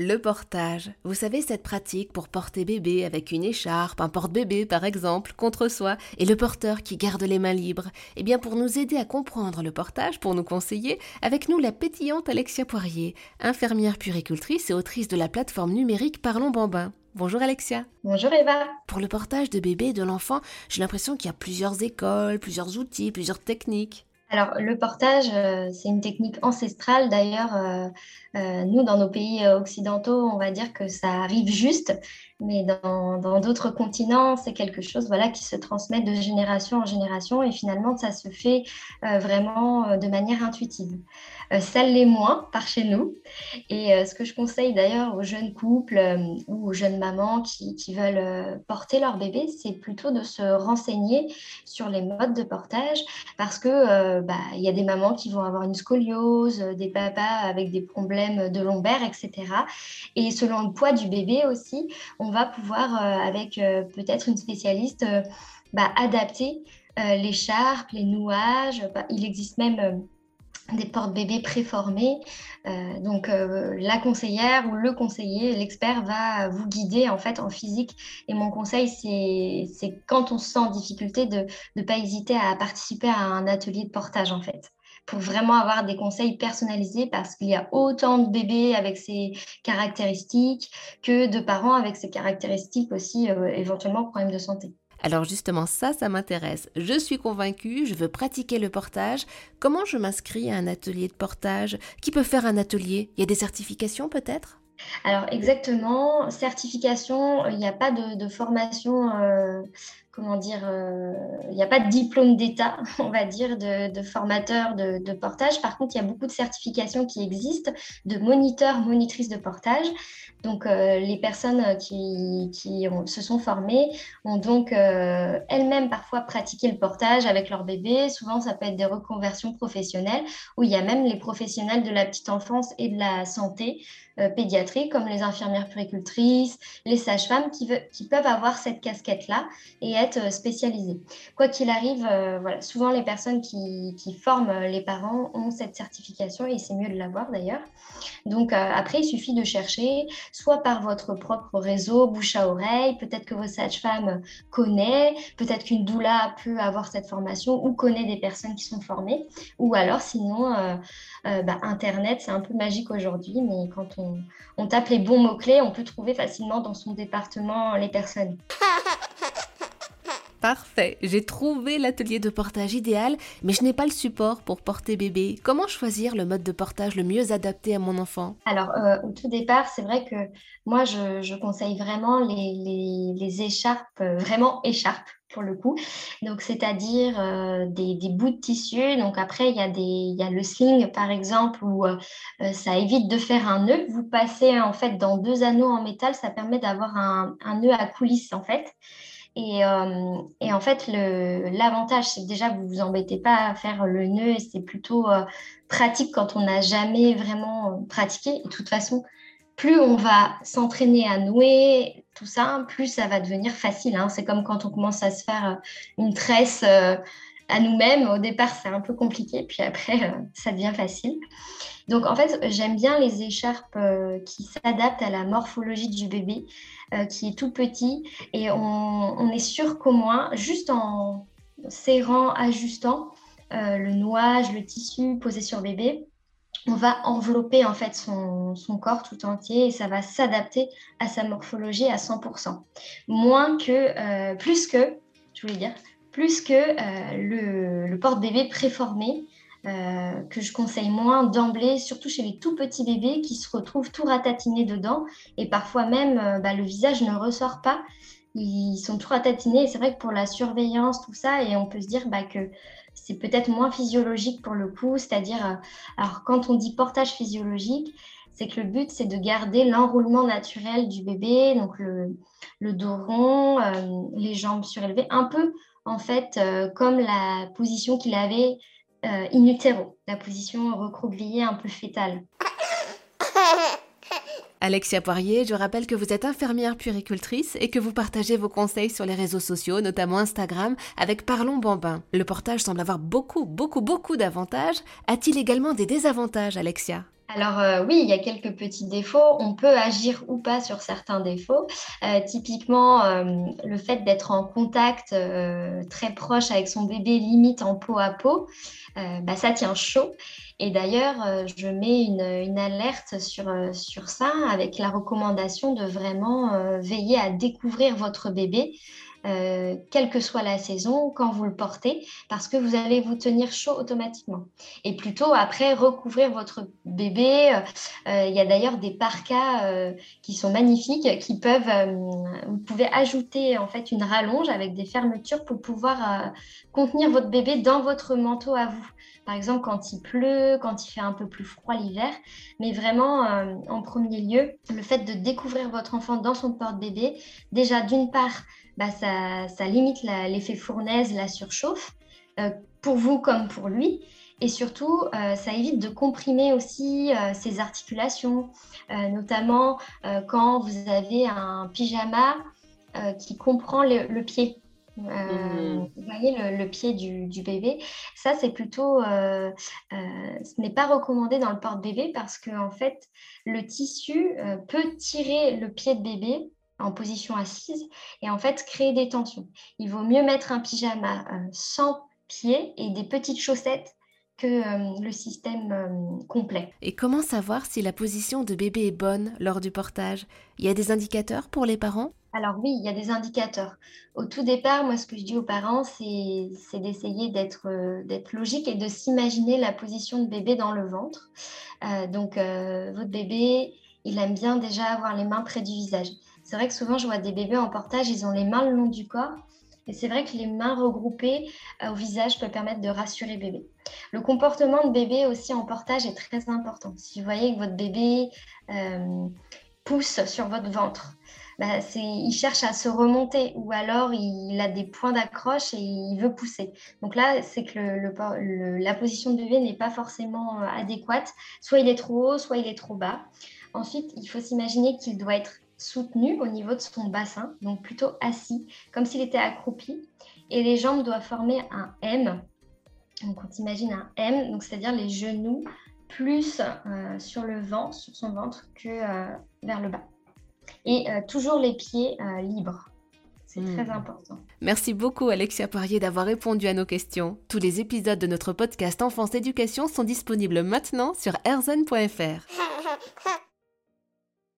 Le portage. Vous savez, cette pratique pour porter bébé avec une écharpe, un porte-bébé par exemple, contre soi, et le porteur qui garde les mains libres. Eh bien, pour nous aider à comprendre le portage, pour nous conseiller, avec nous la pétillante Alexia Poirier, infirmière puricultrice et autrice de la plateforme numérique Parlons Bambin. Bonjour Alexia. Bonjour Eva. Pour le portage de bébé et de l'enfant, j'ai l'impression qu'il y a plusieurs écoles, plusieurs outils, plusieurs techniques. Alors, le portage, euh, c'est une technique ancestrale. D'ailleurs, euh, euh, nous, dans nos pays occidentaux, on va dire que ça arrive juste, mais dans d'autres continents, c'est quelque chose voilà, qui se transmet de génération en génération et finalement, ça se fait vraiment de manière intuitive. ça l'est moins par chez nous. Et ce que je conseille d'ailleurs aux jeunes couples ou aux jeunes mamans qui, veulent porter leur bébé, c'est plutôt de se renseigner sur les modes de portage parce que bah, il y a des mamans qui vont avoir une scoliose, euh, des papas avec des problèmes de lombaire, etc. Et selon le poids du bébé aussi, va pouvoir, euh, avec euh, peut-être une spécialiste, bah, adapter l'écharpe, les nouages. Bah, il existe même des portes-bébés préformés. Euh, donc euh, la conseillère ou le conseiller, l'expert va vous guider en fait en physique. Et mon conseil, c'est quand on se sent en difficulté de ne pas hésiter à participer à un atelier de portage en fait pour vraiment avoir des conseils personnalisés parce qu'il y a autant de bébés avec ces caractéristiques que de parents avec ces caractéristiques aussi euh, éventuellement problèmes de santé. Alors justement ça, ça m'intéresse. Je suis convaincue, je veux pratiquer le portage. Comment je m'inscris à un atelier de portage? Qui peut faire un atelier? Il y a des certifications peut-être? Alors exactement, certification, il n'y a pas de, formation euh, comment dire, euh, il n'y a pas de diplôme d'État, on va dire, de, formateur de, portage. Par contre, il y a beaucoup de certifications qui existent de moniteurs, monitrices de portage. Donc, euh, les personnes qui, se sont formées ont donc euh, elles-mêmes parfois pratiqué le portage avec leur bébé. Souvent, ça peut être des reconversions professionnelles où il y a même les professionnels de la petite enfance et de la santé pédiatrique, comme les infirmières puricultrices, les sages-femmes, qui, qui peuvent avoir cette casquette-là et être euh, spécialisée. Quoi qu'il arrive, euh, voilà, souvent les personnes qui, forment les parents ont cette certification et c'est mieux de l'avoir d'ailleurs. Donc euh, après, il suffit de chercher soit par votre propre réseau, bouche à oreille, peut-être que vos sages-femmes connaissent, peut-être qu'une doula peut avoir cette formation ou connaît des personnes qui sont formées, ou alors sinon, bah, Internet, c'est un peu magique aujourd'hui, mais quand on tape les bons mots-clés, on peut trouver facilement dans son département les personnes. Parfait, j'ai trouvé l'atelier de portage idéal, mais je n'ai pas le support pour porter bébé. Comment choisir le mode de portage le mieux adapté à mon enfant? Alors, euh, au tout départ, c'est vrai que moi, je, conseille vraiment les, écharpes, euh, vraiment écharpes pour le coup. Donc, c'est-à-dire euh, des, bouts de tissu. Donc, après, il y, a le sling, par exemple, où ça évite de faire un nœud. Vous passez, en fait, dans deux anneaux en métal, ça permet d'avoir un, un nœud à coulisses, en fait. Euh, et, en fait, l'avantage, c'est que déjà, vous ne vous embêtez pas à faire le nœud et c'est plutôt euh, pratique quand on n'a jamais vraiment pratiqué. Et de toute façon, plus on va s'entraîner à nouer tout ça, plus ça va devenir facile. Hein. C'est comme quand on commence à se faire euh, une tresse à nous-mêmes. Au départ, c'est un peu compliqué, puis après, ça devient facile. Donc, en fait, j'aime bien les écharpes qui s'adaptent à la morphologie du bébé. Euh, qui est tout petit et on, est sûr qu'au moins, juste en serrant, ajustant euh, le nouage, le tissu posé sur bébé, on va envelopper en fait son, corps tout entier et ça va s'adapter à sa morphologie à 100%. Moins que, euh, plus que, je voulais dire, plus que le, le porte-bébé préformé euh, que je conseille moins d'emblée, surtout chez les tout petits bébés qui se retrouvent tout ratatinés dedans et parfois même euh, bah, le visage ne ressort pas. Ils sont tout ratatinés et c'est vrai que pour la surveillance, tout ça, et on peut se dire bah, que c'est peut-être moins physiologique pour le coup, c'est-à-dire, euh, alors quand on dit portage physiologique, c'est que le but c'est de garder l'enroulement naturel du bébé, donc le, dos rond, les jambes surélevées, un peu en fait comme la position qu'il avait euh, in utero, la position recroquevillée un peu fétale. Alexia Poirier, je rappelle que vous êtes infirmière puéricultrice et que vous partagez vos conseils sur les réseaux sociaux, notamment Instagram, avec Parlons Bambin. Le portage semble avoir beaucoup, beaucoup, beaucoup d'avantages. A-t-il également des désavantages, Alexia? Alors euh, oui, il y a quelques petits défauts. On peut agir ou pas sur certains défauts. Euh, typiquement, euh, le fait d'être en contact très proche avec son bébé, limite en peau à peau, bah, ça tient chaud. Et d'ailleurs, je mets une, une alerte sur, sur ça avec la recommandation de vraiment veiller à découvrir votre bébé euh, quelle que soit la saison, quand vous le portez, parce que vous allez vous tenir chaud automatiquement. Et plutôt après recouvrir votre bébé. Euh, il y a d'ailleurs des parkas euh, qui sont magnifiques, qui peuvent, vous pouvez ajouter en fait une rallonge avec des fermetures pour pouvoir contenir votre bébé dans votre manteau à vous. Par exemple, quand il pleut, quand il fait un peu plus froid l'hiver. Mais vraiment, en premier lieu, le fait de découvrir votre enfant dans son porte-bébé, déjà d'une part, bah, ça, limite l'effet fournaise, la surchauffe, euh, pour vous comme pour lui. Et surtout, euh, ça évite de comprimer aussi euh, ses articulations, notamment quand vous avez un pyjama qui comprend le, pied. Mhm. Vous voyez le, pied du, du, bébé. Ça, c'est plutôt, ce n'est pas recommandé dans le porte-bébé parce que en fait, le tissu peut tirer le pied de bébé en position assise et en fait créer des tensions. Il vaut mieux mettre un pyjama euh, sans pied et des petites chaussettes que euh, le système euh, complet. Et comment savoir si la position de bébé est bonne lors du portage? Il y a des indicateurs pour les parents? Alors oui, il y a des indicateurs. Au tout départ, moi, ce que je dis aux parents, c'est d'essayer d'être logique et de s'imaginer la position de bébé dans le ventre. donc, votre bébé, il aime bien déjà avoir les mains près du visage. C'est vrai que souvent, je vois des bébés en portage, ils ont les mains le long du corps. Et c'est vrai que les mains regroupées euh, au visage peuvent permettre de rassurer bébé. Le comportement de bébé aussi en portage est très important. Si vous voyez que votre bébé euh, pousse sur votre ventre, bah, il cherche à se remonter ou alors il a des points d'accroche et il veut pousser. Donc là, c'est que la position de bébé n'est pas forcément euh, adéquate. Soit il est trop haut, soit il est trop bas. Ensuite, il faut s'imaginer qu'il doit être soutenu au niveau de son bassin, donc plutôt assis, comme s'il était accroupi. Et les jambes doivent former un M. Donc on imagine un M, donc c'est-à-dire les genoux plus euh, sur le ventre, sur son ventre, que euh, vers le bas. Et euh, toujours les pieds libres. C'est très hmm. important. Merci beaucoup Alexia Poirier d'avoir répondu à nos questions. Tous les épisodes de notre podcast Enfance Éducation sont disponibles maintenant sur erzen.fr.